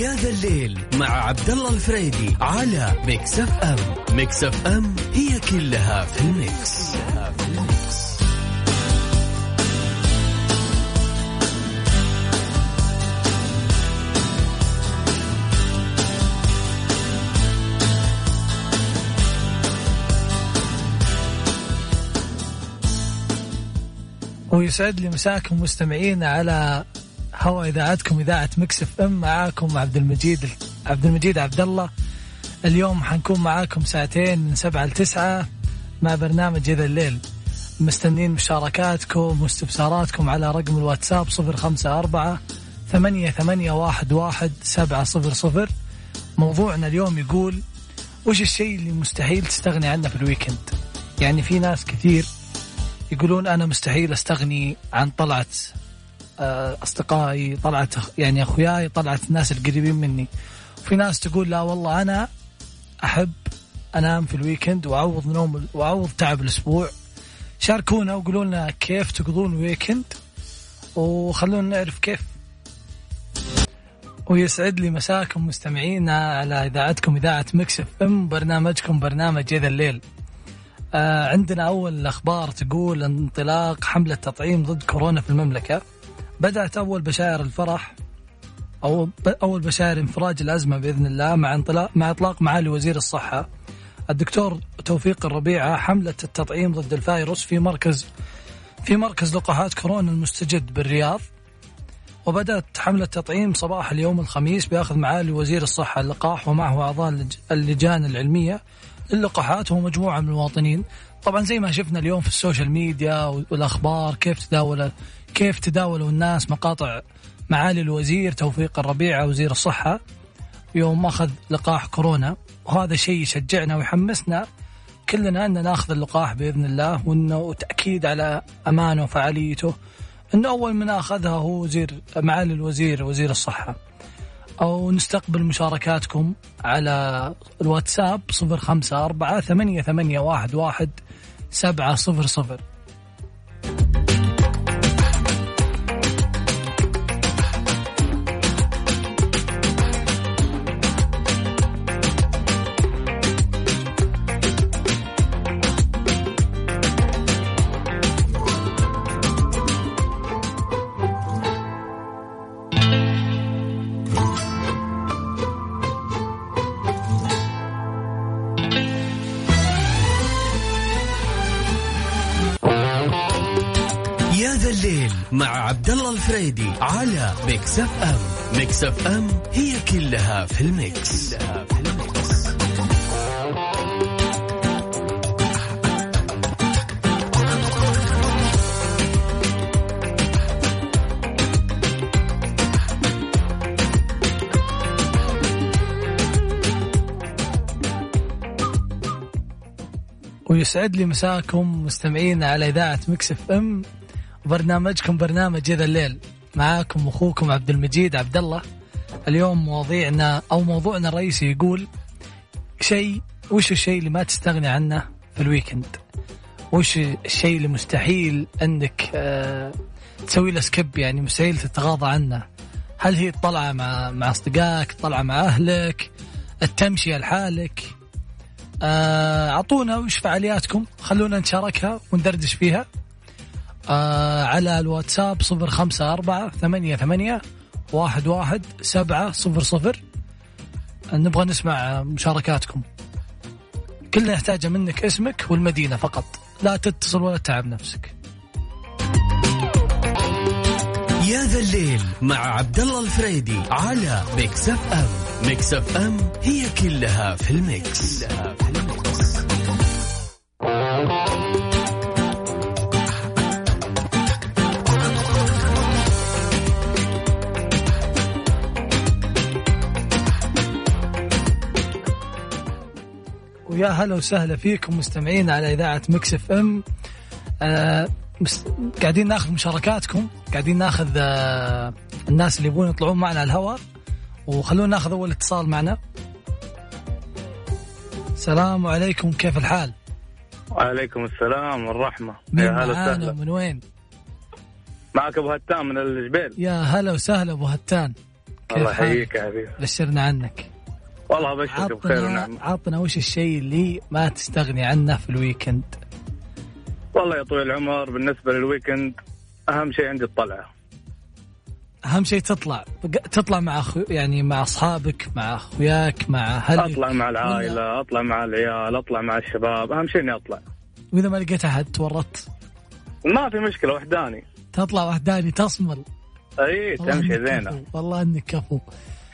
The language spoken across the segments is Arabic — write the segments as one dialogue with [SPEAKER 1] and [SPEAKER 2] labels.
[SPEAKER 1] يا ذا الليل مع عبد الله الفريدي على Mix FM Mix FM هي كلها في ال mix, كلها في ال mix.
[SPEAKER 2] ويسعد لي مساكم مستمعين على هوا إذاعتكم إذاعة Mix FM معاكم عبد المجيد عبد المجيد عبد الله اليوم حنكون معاكم ساعتين من سبعة لتسعة مع برنامج يا ذا الليل. مستنين مشاركاتكم واستفساراتكم على رقم الواتساب صفر خمسة أربعة ثمانية ثمانية واحد واحد سبعة صفر صفر. موضوعنا اليوم يقول وش الشيء اللي مستحيل تستغني عنه في ال weekend؟ يعني في ناس كثير يقولون أنا مستحيل أستغني عن طلعة آه، أصدقائي طلعة يعني أخوياي طلعة الناس القريبين مني في ناس تقول لا والله أنا أحب أنام في ال weekend وأعوض نوم وأعوض تعب الأسبوع شاركونا وقولوا لنا كيف تقضون weekend وخلونا نعرف كيف ويسعد لي مساكم مستمعينا على إذاعتكم إذاعة Mix FM برنامجكم برنامج اذا الليل. آه عندنا أول أخبار تقول انطلاق حملة تطعيم ضد كورونا في المملكة. بدأت أول بشائر الفرح أو أول بشائر انفراج الأزمة بإذن الله مع انطلاق مع إطلاق معالي وزير الصحة. الدكتور توفيق الربيعة حملة التطعيم ضد الفيروس في مركز في مركز لقاحات كورونا المستجد بالرياض. وبدأت حملة تطعيم صباح اليوم الخميس بأخذ معالي وزير الصحة اللقاح ومعه أعضاء اللجان العلمية للقاحات ومجموعة من المواطنين. طبعا زي ما شفنا اليوم في السوشيال ميديا والأخبار كيف تداول كيف تداولوا الناس مقاطع معالي الوزير توفيق الربيعة وزير الصحة يوم أخذ لقاح كورونا؟ وهذا شيء يشجعنا ويحمسنا كلنا أن نأخذ اللقاح بإذن الله وأنه تأكيد على أمانه وفعاليته أنه أول من أخذها هو وزير معالي الوزير وزير الصحة. أو نستقبل مشاركاتكم على الواتساب صفر خمسة أربعة ثمانية ثمانية واحد واحد سبعة صفر صفر.
[SPEAKER 1] مع عبد الله الفريدي على Mix FM Mix FM هي كلها في ال mix, كلها في ال mix.
[SPEAKER 2] ويسعد لي مساكم مستمعين على إذاعة Mix FM برنامجكم برنامج يا ذا الليل. معاكم أخوكم عبد المجيد عبد الله اليوم مواضيعنا أو موضوعنا الرئيسي يقول شيء وش الشيء اللي ما تستغني عنه في ال weekend؟ وش الشيء اللي مستحيل أنك آه تسوي له skip يعني مستحيل تتغاضى عنه؟ هل هي الطلعة مع مع أصدقائك الطلعة مع أهلك التمشية لحالك؟ آه، أعطونا وش فعالياتكم خلونا نشاركها وندردش فيها. آه على الواتساب صفر خمسة أربعة ثمانية ثمانية واحد واحد سبعة صفر صفر. نبغى نسمع مشاركاتكم. كلنا يحتاج منك اسمك والمدينة فقط. لا تتصل ولا تتعب نفسك.
[SPEAKER 1] يا ذا الليل مع عبد الله الفريدي على Mix FM Mix FM هي كلها في ال mix, كلها في ال mix.
[SPEAKER 2] ويا هلا وسهلا فيكم مستمعين على إذاعة Mix FM. آه. قاعدين ناخذ مشاركاتكم قاعدين ناخذ آه الناس اللي يبغون يطلعون معنا على الهواء وخلونا ناخذ أول اتصال معنا. السلام عليكم كيف الحال؟
[SPEAKER 3] وعليكم السلام والرحمة.
[SPEAKER 2] يا هلا وسهلا. من وين؟
[SPEAKER 3] معك أبو هتان من الجبيل
[SPEAKER 2] يا هلا وسهلا أبو هتان.
[SPEAKER 3] الله يحييك يا حبيبي.
[SPEAKER 2] بشرنا عنك.
[SPEAKER 3] والله ابشرك بخير ونعمه
[SPEAKER 2] عطنا وش الشيء اللي ما تستغني عنه في ال weekend؟
[SPEAKER 3] والله يا طويل العمر بالنسبة لل weekend أهم شيء عندي الطلعة.
[SPEAKER 2] أهم شيء تطلع. تطلع مع أخو يعني مع أصحابك مع أخوياك مع أهلك.
[SPEAKER 3] أطلع مع
[SPEAKER 2] ولا-
[SPEAKER 3] العائلة أطلع مع العيال أطلع مع الشباب. أهم شيء إني أطلع.
[SPEAKER 2] وإذا ما لقيت أحد تورطت؟
[SPEAKER 3] ما في مشكلة وحداني.
[SPEAKER 2] تطلع وحداني تصمل.
[SPEAKER 3] اي تمشي
[SPEAKER 2] زينة. والله إنك كفو.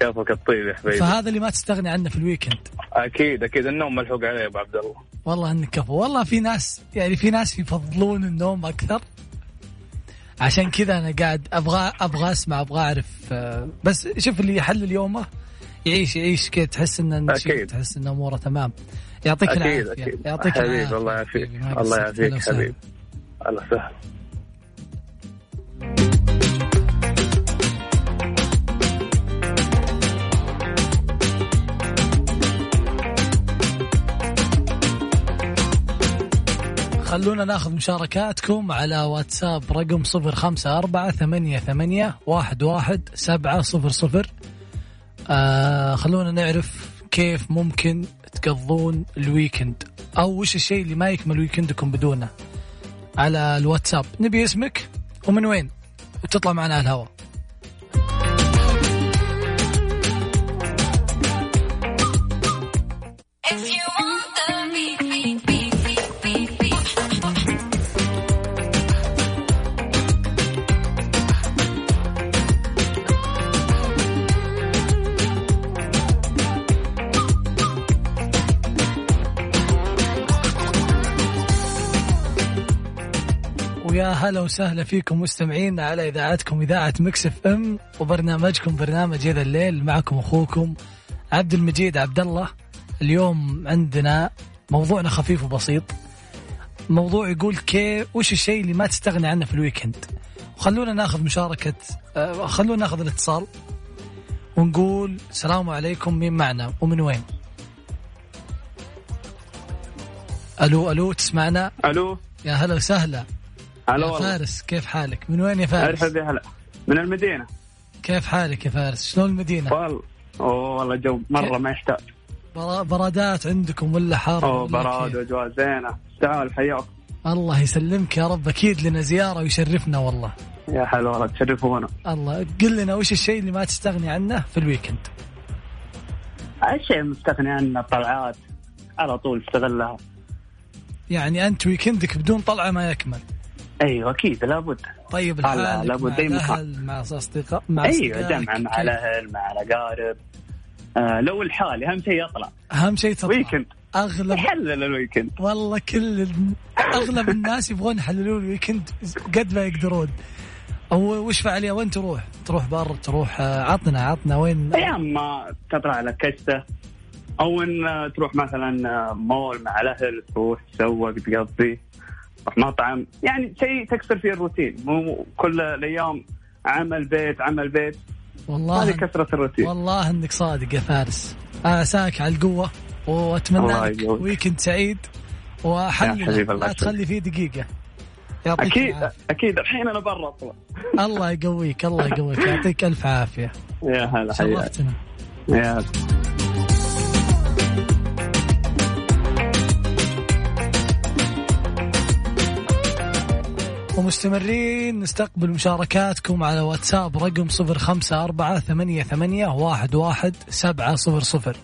[SPEAKER 3] كيفك الطيب يا حبيبي.
[SPEAKER 2] فهذا اللي ما تستغني عنه في الويكند.
[SPEAKER 3] أكيد أكيد. النوم ملحوق عليه يا أبو عبد الله.
[SPEAKER 2] والله إنك كفو. والله في ناس يعني في ناس يفضلون النوم أكثر. عشان كذا أنا قاعد أبغى أبغى أسمع أبغى أعرف آه، بس شوف اللي يحلل يومه يعيش يعيش كذا تحس إن
[SPEAKER 3] أكيد.
[SPEAKER 2] تحس إن أموره تمام. يعطيك
[SPEAKER 3] العافية.
[SPEAKER 2] يعطيك العافية.
[SPEAKER 3] الله يعافيك. الله يعافيك. حبيبي. الله سهل
[SPEAKER 2] خلونا ناخذ مشاركاتكم على واتساب رقم صفر خمسة أربعة ثمانية ثمانية واحد واحد سبعة صفر صفر. آه خلونا نعرف كيف ممكن تقضون الويكند. أو وش الشيء اللي ما يكمل ويكندكم بدونه؟ على الواتساب. نبي اسمك ومن وين؟ وتطلع معنا على الهواء. ويا هلا وسهلا فيكم مستمعين على إذاعتكم إذاعة Mix FM وبرنامجكم برنامج يا ذا الليل معكم أخوكم عبد المجيد عبد الله. اليوم عندنا موضوعنا خفيف وبسيط. موضوع يقول كيف وش الشيء اللي ما تستغني عنه في ال weekend؟ وخلونا ناخذ مشاركة آه، خلونا ناخذ الاتصال ونقول السلام عليكم مين معنا؟ ومن وين؟ ألو ألو تسمعنا؟
[SPEAKER 4] ألو.
[SPEAKER 2] يا هلا وسهلا.
[SPEAKER 4] هلا
[SPEAKER 2] يا
[SPEAKER 4] والله
[SPEAKER 2] فارس كيف حالك؟ من وين يا فارس؟
[SPEAKER 4] أرحب يا هلا من المدينة
[SPEAKER 2] كيف حالك يا فارس؟ شلون المدينة؟
[SPEAKER 4] والله أوه والله الجو مرة ما يحتاج
[SPEAKER 2] برا- برادات عندكم ولا حار؟ أوه
[SPEAKER 4] براد؟ وأجواء زينة تعال حياك
[SPEAKER 2] الله يسلمك يا رب أكيد لنا زيارة ويشرفنا والله.
[SPEAKER 4] يا حلو والله تشرفونا
[SPEAKER 2] الله قل لنا وش الشيء اللي ما تستغني عنه في الويكند؟
[SPEAKER 4] الشيء مستغني عنه الطلعات على طول استغلها
[SPEAKER 2] يعني أنت ويكندك بدون طلعة ما يكمل.
[SPEAKER 4] أيوه أكيد لابد.
[SPEAKER 2] طيب
[SPEAKER 4] لا،
[SPEAKER 2] لحالك
[SPEAKER 4] لابد
[SPEAKER 2] مع. الأهل مع اصدقاء مع أيوه
[SPEAKER 4] جمع مع؟ الأهل مع الأقارب. آه لو الحالي أهم شيء يطلع.
[SPEAKER 2] أهم شيء تطلع.
[SPEAKER 4] ويكند
[SPEAKER 2] اغلب
[SPEAKER 4] يحلل الويكند
[SPEAKER 2] والله كل أغلب الناس يبغون يحللون الويكند قد ما يقدرون. أو وش فعاليه وين تروح؟ تروح بر؟ تروح آه، عطنا عطنا وين؟
[SPEAKER 4] أيام ما تطلع لك كشته. أو ان آه، تروح مثلا آه، مول مع الأهل تروح تسوق تقضي. مطعم. يعني شيء تكسر فيه الروتين. مو كل الأيام عمل بيت عمل بيت. هذه
[SPEAKER 2] والله
[SPEAKER 4] كسرة الروتين.
[SPEAKER 2] والله أنك صادق يا فارس. عساك على القوة
[SPEAKER 4] وأتمنى
[SPEAKER 2] لك. ويكند سعيد.
[SPEAKER 4] الله
[SPEAKER 2] لا تخلي فيه دقيقة. يعطيك
[SPEAKER 4] أكيد
[SPEAKER 2] العافية.
[SPEAKER 4] أكيد. الحين أنا برا أصلا.
[SPEAKER 2] الله يقويك الله يقويك. يعطيك ألف عافية.
[SPEAKER 4] يا هلا
[SPEAKER 2] شرفتنا.
[SPEAKER 4] يا هلا.
[SPEAKER 2] ومستمرين. نستقبل مشاركاتكم على واتساب رقم صفر خمسة أربعة ثمانية ثمانية واحد واحد سبعة صفر صفر.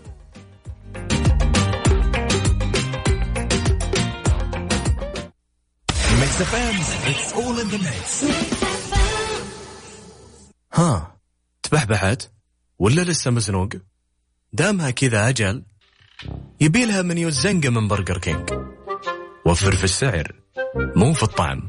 [SPEAKER 1] ها تبحبحت ولا لسه مزنوق؟ دامها كذا أجل. يبيلها منيو الزنقة من Burger King. وفر في السعر مو في الطعم.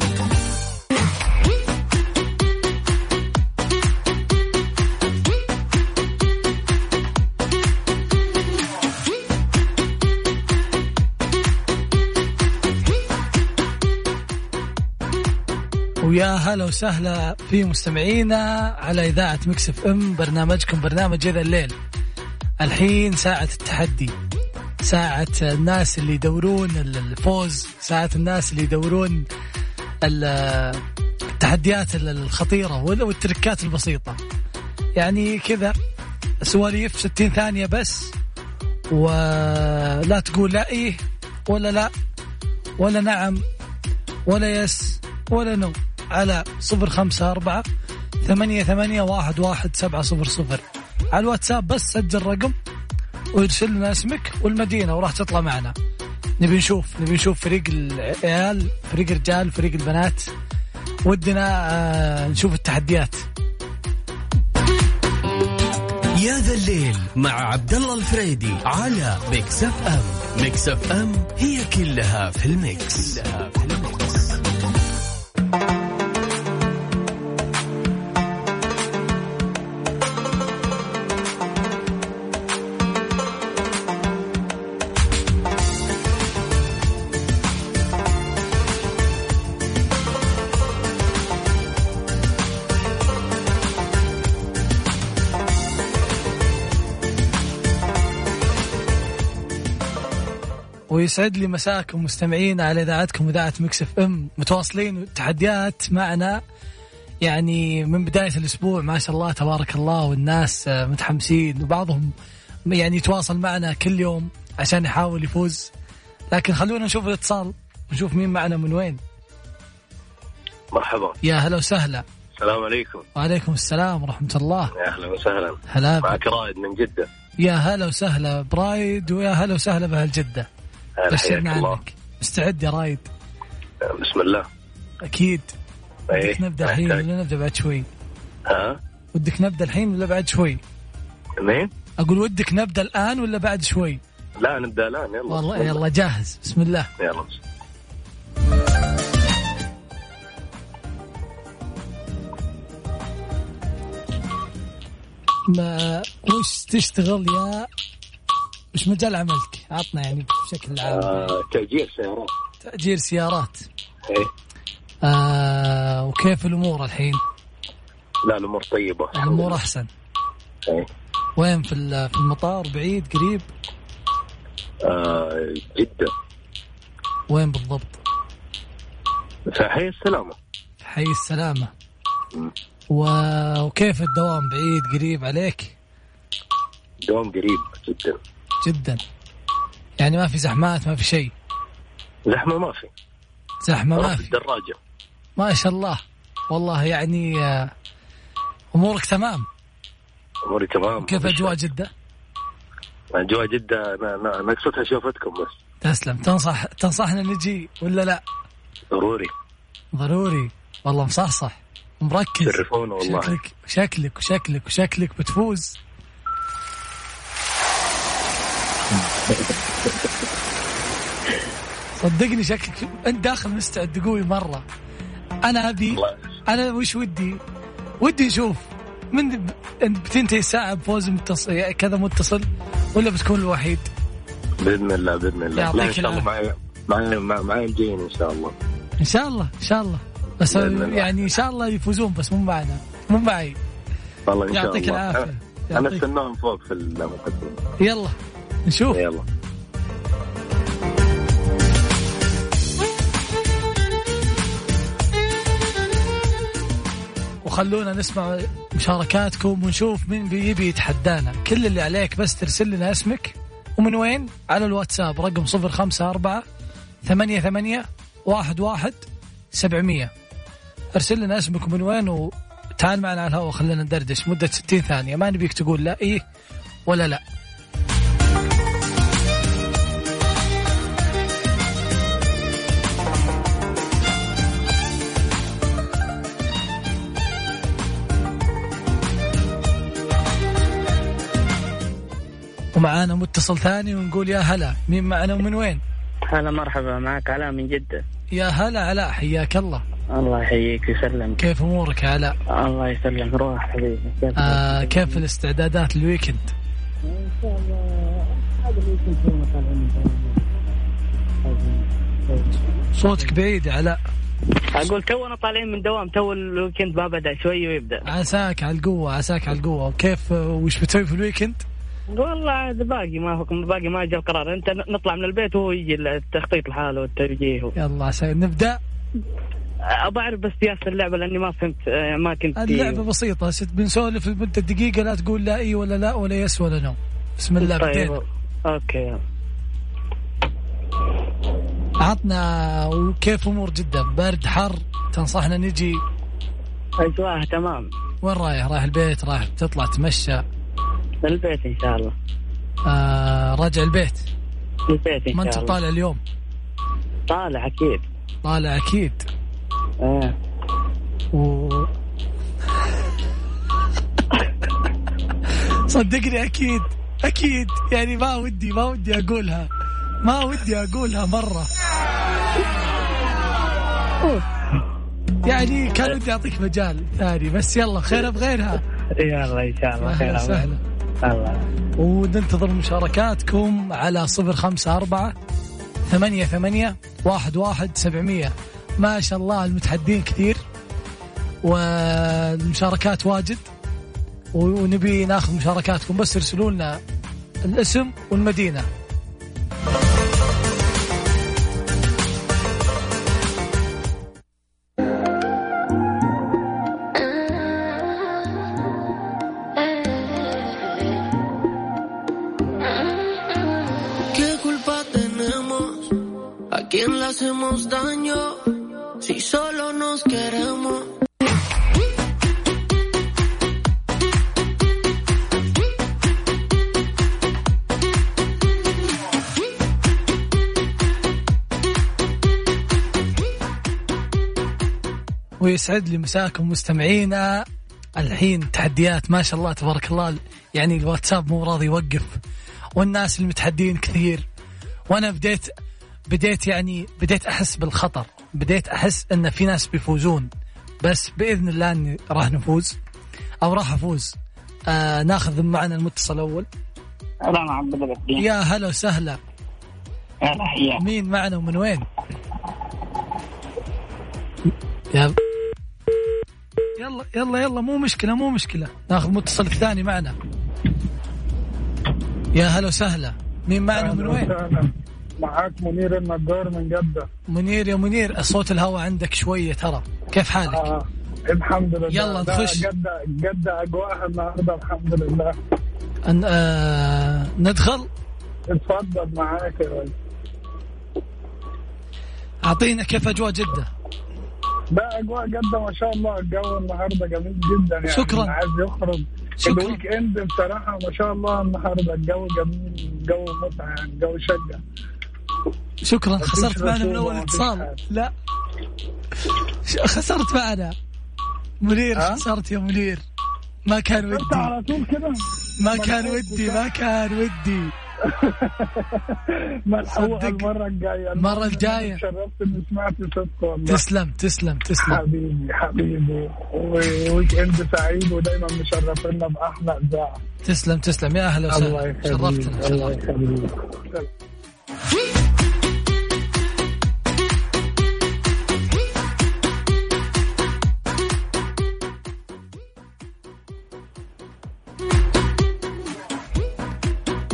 [SPEAKER 2] ويا هلا وسهلا في مستمعينا على إذاعة Mix FM برنامجكم برنامج يا ذا الليل. الحين ساعة التحدي ساعة الناس اللي يدورون الفوز ساعة الناس اللي يدورون ال- التحديات الخطيرة وال- والتركات البسيطة. يعني كذا سواليف 60 ثانية بس ولا تقول لا إيه ولا لا ولا نعم ولا yes ولا no. على صفر خمسة أربعة ثمانية ثمانية واحد واحد سبعة صفر صفر. على الواتساب بس سجل رقم ويرسل لنا اسمك والمدينة وراح تطلع معنا. نبي نشوف نبي نشوف فريق العيال فريق الرجال فريق البنات. ودنا آه نشوف التحديات.
[SPEAKER 1] يا ذا الليل مع عبد الله الفريدي على Mix FM. ميكس أف أم هي كلها في الميكس, كلها في الميكس.
[SPEAKER 2] ويسعد لي مساكم مستمعين على إذاعتكم إذاعة Mix FM. متواصلين تحديات معنا. يعني من بداية الأسبوع ما شاء الله تبارك الله والناس متحمسين وبعضهم يعني يتواصل معنا كل يوم عشان يحاول يفوز. لكن خلونا نشوف الاتصال ونشوف مين معنا من وين.
[SPEAKER 5] مرحبا.
[SPEAKER 2] يا هلا وسهلا.
[SPEAKER 5] السلام عليكم.
[SPEAKER 2] وعليكم السلام ورحمة الله.
[SPEAKER 5] يا أهلا وسهلا.
[SPEAKER 2] هلا.
[SPEAKER 5] معك رائد من جدة.
[SPEAKER 2] يا هلا وسهلا برايد ويا هلا وسهلا
[SPEAKER 5] هلا حياك
[SPEAKER 2] بشرنا عنك مستعد يا رايد؟
[SPEAKER 5] بسم الله.
[SPEAKER 2] أكيد.
[SPEAKER 5] إيه.
[SPEAKER 2] ودك نبدأ الحين. ولا نبدأ بعد شوي؟
[SPEAKER 5] ها؟
[SPEAKER 2] ودك نبدأ الحين ولا بعد شوي؟
[SPEAKER 5] مين؟
[SPEAKER 2] أقول ودك نبدأ الآن ولا بعد شوي؟
[SPEAKER 5] لا نبدأ الآن يلا.
[SPEAKER 2] والله
[SPEAKER 5] بسم الله.
[SPEAKER 2] يلا جاهز. بسم الله.
[SPEAKER 5] يلا بس.
[SPEAKER 2] ما وش تشتغل يا وش مجال عملك. عطنا يعني بشكل عام.
[SPEAKER 5] آه تأجير سيارات.
[SPEAKER 2] تأجير سيارات.
[SPEAKER 5] إيه.
[SPEAKER 2] آه وكيف الأمور الحين؟
[SPEAKER 5] لا الأمور طيبة.
[SPEAKER 2] الأمور أحسن.
[SPEAKER 5] إيه.
[SPEAKER 2] وين في ال- في المطار؟ بعيد قريب؟
[SPEAKER 5] آه جدة
[SPEAKER 2] وين بالضبط؟
[SPEAKER 5] في حي السلامة.
[SPEAKER 2] حي السلامة. و- وكيف الدوام؟ بعيد قريب عليك؟
[SPEAKER 5] دوام قريب جدا.
[SPEAKER 2] جدا. يعني ما في زحمات ما في شيء.
[SPEAKER 5] زحمة ما في.
[SPEAKER 2] زحمة ما في.
[SPEAKER 5] بالدراجة
[SPEAKER 2] ما شاء الله. والله يعني آه، أمورك تمام.
[SPEAKER 5] أموري تمام
[SPEAKER 2] كيف أجواء جدة؟
[SPEAKER 5] أجواء جدة أنا مقصودها شوفتكم بس.
[SPEAKER 2] تسلم. تنصح تنصحنا نجي ولا لا؟
[SPEAKER 5] ضروري.
[SPEAKER 2] ضروري. والله مصحصح. ومركز.
[SPEAKER 5] تشرفونا والله.
[SPEAKER 2] شكلك شكلك وشكلك وشكلك بتفوز. صدقني شكلك انت داخل مستعد قوي مرة. أنا ابي أنا وش ودي؟ ودي نشوف من انت بتنتهي الساعة بفوز متصل كذا متصل ولا بتكون الوحيد؟
[SPEAKER 5] بإذن الله بإذن الله.
[SPEAKER 2] يعطيك
[SPEAKER 5] لا إن شاء الله.
[SPEAKER 2] العافية.
[SPEAKER 5] معي معي معي- إن شاء الله.
[SPEAKER 2] إن شاء الله إن شاء الله. بس. يعني إن شاء الله يفوزون بس مو معنا. مو معي.
[SPEAKER 5] والله إن شاء
[SPEAKER 2] يعطيك
[SPEAKER 5] الله.
[SPEAKER 2] العافية.
[SPEAKER 5] أنا
[SPEAKER 2] يعطيك.
[SPEAKER 5] أستناهم فوق في المقدمة.
[SPEAKER 2] يلا. نشوف.
[SPEAKER 5] يلا.
[SPEAKER 2] وخلونا نسمع مشاركاتكم ونشوف مين بيبي يتحدانا. كل اللي عليك بس ترسل لنا اسمك. ومن وين؟ على الواتساب رقم صفر خمسة أربعة ثمانية ثمانية واحد واحد سبعمية. ارسل لنا اسمك ومن وين وتعال معنا على الهواء خلينا ندردش مدة 60 ثانية. ما نبيك تقول لا إيه ولا لا. ومعانا متصل ثاني ونقول يا هلا. مين معنا ومن وين؟
[SPEAKER 4] هلا مرحبا معك علاء من جدة.
[SPEAKER 2] يا هلا علاء حياك الله.
[SPEAKER 4] الله يحييك ويسلمك
[SPEAKER 2] كيف أمورك يا علاء
[SPEAKER 4] الله يسلمك روح حبيبي. كيف
[SPEAKER 2] آه كيف الاستعدادات لل weekend؟ صوتك بعيد يا علاء
[SPEAKER 4] أقول تونا طالعين من دوام تو ال weekend ما بدأ شوي ويبدا
[SPEAKER 2] عساك على القوة عساك على القوة. وكيف وش بتسوي في ال weekend؟
[SPEAKER 6] والله عاد باقي ما باقي ما جاء القرار. أنت نطلع من البيت وهو يجي التخطيط لحاله والتوجيه
[SPEAKER 2] يلا سيد نبدأ؟
[SPEAKER 6] ابى أعرف بس سياسة اللعبة لأني ما فهمت آه، ما كنت
[SPEAKER 2] اللعبة بسيطة. ست بنسولف لمده دقيقة لا تقول لا إي ولا لا ولا yes ولا no. بسم الله بدينا
[SPEAKER 6] طيب okay. يلا.
[SPEAKER 2] عطنا وكيف أمور جدة؟ برد حر تنصحنا نجي؟
[SPEAKER 6] اجواء تمام.
[SPEAKER 2] وين رايح؟ رايح البيت؟ رايح تطلع تمشى؟
[SPEAKER 6] البيت إن شاء الله.
[SPEAKER 2] آه راجع البيت.
[SPEAKER 6] البيت إن
[SPEAKER 2] ما أنت
[SPEAKER 6] شاء الله.
[SPEAKER 2] طالع اليوم؟
[SPEAKER 6] طالع أكيد.
[SPEAKER 2] طالع أكيد.
[SPEAKER 6] آه.
[SPEAKER 2] و... صدقني أكيد أكيد. يعني ما ودي ما ودي أقولها. ما ودي أقولها مرة. يعني كان ودي أعطيك مجال ثاني بس يلا خير بغيرها.
[SPEAKER 6] يلا إن شاء الله خير الله
[SPEAKER 2] وننتظر مشاركاتكم على صفر خمسة أربعة ثمانية ثمانية واحد واحد سبعمية. ما شاء الله المتحدين كثير والمشاركات واجد. ونبي ناخذ مشاركاتكم. بس ارسلوا لنا الاسم والمدينة.
[SPEAKER 7] Quién le hacemos daño? Si solo nos queremos.
[SPEAKER 2] ويسعد لي مساكم مستمعينا الحين تحديات ما شاء الله تبارك الله يعني الواتساب مو راضي يوقف والناس المتحدين كثير وأنا بديت بديت يعني بديت أحس بالخطر. بديت أحس إن في ناس بيفوزون. بس بإذن الله إني راح نفوز أو راح أفوز. آه ناخذ معنا المتصل الأول.
[SPEAKER 6] أنا عبد الله
[SPEAKER 2] يا هلا وسهلا.
[SPEAKER 6] هلا حياك.
[SPEAKER 2] مين معنا ومن وين؟ يلا يلا يلا يلا مو مشكلة مو مشكلة. ناخذ متصل ثاني معنا. يا هلا وسهلا. مين معنا ومن وين؟
[SPEAKER 8] معاك منير النجار من جدة
[SPEAKER 2] منير يا منير صوت الهواء عندك شوية ترى كيف حالك؟
[SPEAKER 8] آه. الحمد لله
[SPEAKER 2] يلا نخش.
[SPEAKER 8] جدة جدة أجواءها النهاردة الحمد لله
[SPEAKER 2] أن آه ندخل
[SPEAKER 8] اتفضل معاك يا ولد
[SPEAKER 2] أعطينا كيف أجواء جدة
[SPEAKER 8] ده أجواء جدة ما شاء الله الجو النهاردة جميل جدا يعني
[SPEAKER 2] شكراً.
[SPEAKER 8] عايز يخرج
[SPEAKER 2] شكراً.
[SPEAKER 8] ال weekend بصراحة ما شاء الله النهاردة الجو جميل جو متعة يعني الجو يشجع
[SPEAKER 2] شكرا. خسرت معنا من
[SPEAKER 8] مفيش
[SPEAKER 2] اتصال. لا. خسرت معنا منير؟ خسرت يا منير. ما كان ودي.
[SPEAKER 8] على طول كده؟
[SPEAKER 2] ما
[SPEAKER 8] ما
[SPEAKER 2] كان ودي ما كان ودي.
[SPEAKER 8] ملحوقة
[SPEAKER 2] صدق.
[SPEAKER 8] المرة الجاية.
[SPEAKER 2] المرة الجاية.
[SPEAKER 8] شرفت إني سمعت صوتك والله.
[SPEAKER 2] تسلم تسلم تسلم.
[SPEAKER 8] حبيبي حبيبي. وويك اند سعيد ودايما مشرفينا بأحلى اذاعه
[SPEAKER 2] تسلم تسلم. يا
[SPEAKER 8] أهلا
[SPEAKER 2] وسهلا. شرفتنا
[SPEAKER 8] الله.
[SPEAKER 2] شرفتنا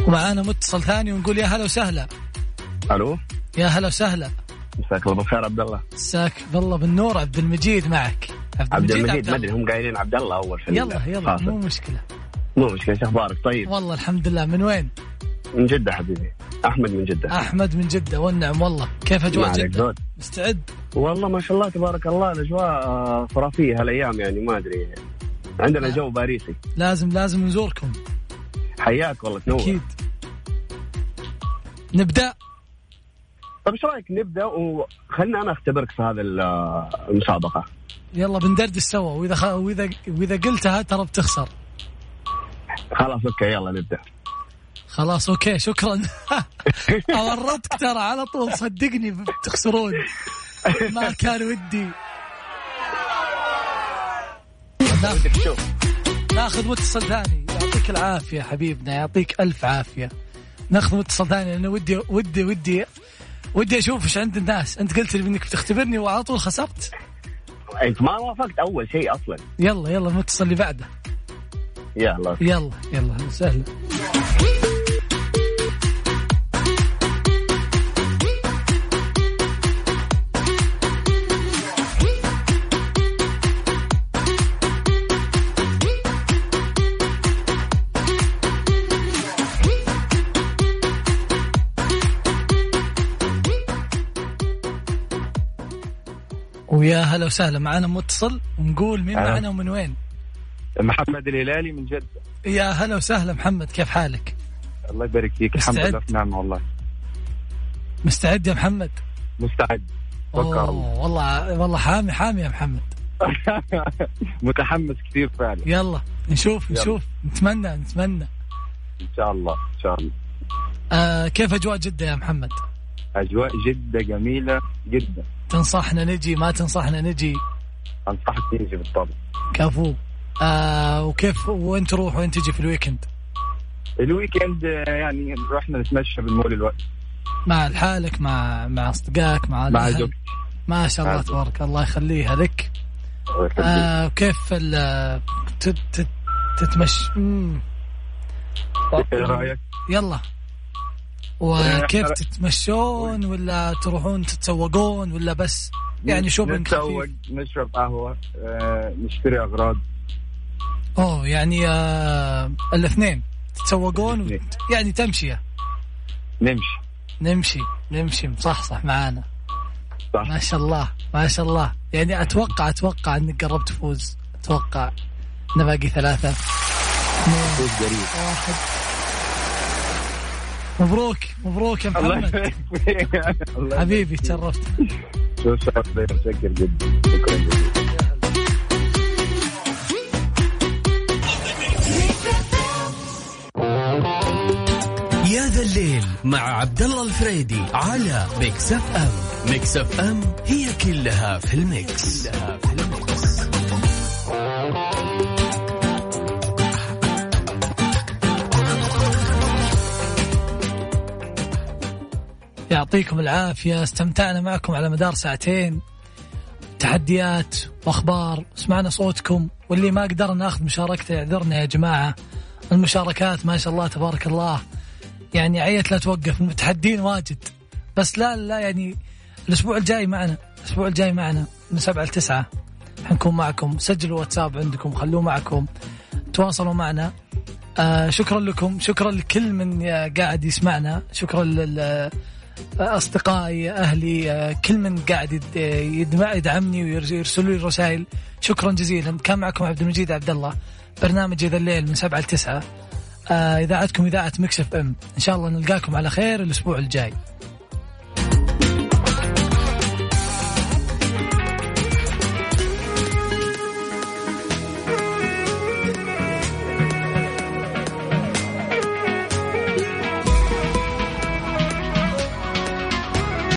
[SPEAKER 2] ومعانا متصل ثاني ونقول يا هلا وسهلا.
[SPEAKER 9] ألو؟
[SPEAKER 2] يا هلا وسهلا.
[SPEAKER 9] مساك الله بالخير عبد الله.
[SPEAKER 2] مساك بالله بالنور عبد المجيد معك.
[SPEAKER 9] عبد المجيد ما
[SPEAKER 2] عبد
[SPEAKER 9] أدري هم قايلين عبد الله أول في
[SPEAKER 2] يلا يلا
[SPEAKER 9] الفاصل.
[SPEAKER 2] مو مشكلة.
[SPEAKER 9] مو مشكلة إيش أخبارك؟ طيب.
[SPEAKER 2] والله الحمد لله من وين؟
[SPEAKER 9] من جدة حبيبي. أحمد من جدة.
[SPEAKER 2] أحمد من جدة والنعم والله. كيف
[SPEAKER 9] أجواء
[SPEAKER 2] جدة؟
[SPEAKER 9] زود.
[SPEAKER 2] مستعد؟
[SPEAKER 9] والله ما شاء الله تبارك الله الأجواء خرافية هالأيام يعني ما أدري. عندنا جو باريسي.
[SPEAKER 2] لازم لازم نزوركم.
[SPEAKER 9] حياك والله تنور
[SPEAKER 2] أكيد. نبدأ.
[SPEAKER 9] طيب إيش رأيك نبدأ؟ وخلنا أنا أختبرك في هذا ال- المسابقة.
[SPEAKER 2] يلا بندردش سوا. وإذا خ... واذا وإذا قلتها ترى بتخسر.
[SPEAKER 9] خلاص okay يلا نبدأ.
[SPEAKER 2] خلاص okay شكرا. أورطك ترى على طول صدقني بتخسرون. ما كان ودي. ناخذ متصل ثاني يعطيك العافية حبيبنا يعطيك ألف عافية. ناخذ متصل ثاني لأنه ودي ودي ودي ودي أشوف إيش عند الناس. أنت قلت لي إنك بتختبرني وعلى طول خسرت.
[SPEAKER 9] انت ما وافقت أول شيء أصلا.
[SPEAKER 2] يلا يلا المتصل اللي بعده.
[SPEAKER 10] يلا.
[SPEAKER 2] يلا يلا أهلا ويا هلا وسهلا. معنا متصل ونقول مين. معنا ومن وين؟
[SPEAKER 10] محمد الهلالي من جدة.
[SPEAKER 2] يا هلا وسهلا محمد كيف حالك؟
[SPEAKER 10] الله يبارك فيك. الحمد؟ لله في نعمة والله.
[SPEAKER 2] مستعد يا محمد؟
[SPEAKER 10] مستعد.
[SPEAKER 2] أوه. والله والله حامي حامي يا محمد.
[SPEAKER 10] متحمس كثير فعلا.
[SPEAKER 2] يلا نشوف
[SPEAKER 10] يلا.
[SPEAKER 2] نشوف. نتمنى نتمنى.
[SPEAKER 10] إن شاء الله إن شاء الله.
[SPEAKER 2] آه كيف أجواء جدة يا محمد؟
[SPEAKER 10] أجواء جدة جميلة جدا.
[SPEAKER 2] تنصحنا نجي؟ ما تنصحنا نجي؟
[SPEAKER 10] أنصحك تيجي بالطبع.
[SPEAKER 2] كفو. آه وكيف وين تروح وين تجي في ال
[SPEAKER 10] weekend؟ ال weekend آه، يعني رحنا نتمشى بالمول الوقت.
[SPEAKER 2] مع لحالك مع مع أصدقائك مع
[SPEAKER 10] مع؟ زوجتي.
[SPEAKER 2] ما شاء الله. تبارك الله يخليها لك. آه وكيف ال- تت- تتمشى.
[SPEAKER 10] إيه رأيك؟
[SPEAKER 2] يلا. وكيف تتمشون ولا تروحون تتسوقون ولا بس؟ يعني شوبينج
[SPEAKER 10] نتسوق نشرب قهوة آه، نشتري أغراض.
[SPEAKER 2] أوه يعني آه الاثنين. تتسوقون يعني تمشية
[SPEAKER 10] نمشي.
[SPEAKER 2] نمشي نمشي. مصحصح معانا.
[SPEAKER 10] صح.
[SPEAKER 2] ما شاء الله ما شاء الله. يعني أتوقع أتوقع إنك قربت تفوز. أتوقع. انه باقي ثلاثة. اثنين. واحد. مبروك مبروك يا محمد. حبيبي. تشرفت.
[SPEAKER 10] شو شرف لي متشكر جدا. شكرا جزيلا
[SPEAKER 1] يا ذا الليل مع عبد الله الفريدي على Mix FM. Mix FM هي كلها في ال mix, كلها في ال mix.
[SPEAKER 2] يعطيكم العافية. استمتعنا معكم على مدار ساعتين. تحديات وأخبار. سمعنا صوتكم. واللي ما قدرنا ناخذ مشاركته يعذرنا يا جماعة. المشاركات ما شاء الله تبارك الله. يعني عيت لا توقف. متحدين واجد. بس لا لا يعني الأسبوع الجاي معنا. الأسبوع الجاي معنا من سبعة لتسعة حنكون معكم. سجلوا واتساب عندكم. خلوه معكم. تواصلوا معنا. آه شكرا لكم. شكرا لكل من قاعد يسمعنا. شكرا لل أصدقائي أهلي كل من قاعد يد- يدمع يدعمني ويرسلوا لي رسائل شكرا جزيلا. كان معكم عبد المجيد عبد الله برنامج ذا الليل من سبعة لتسعة. آه، إذاعتكم إذاعة مكسف أم. إن شاء الله نلقاكم على خير الأسبوع الجاي.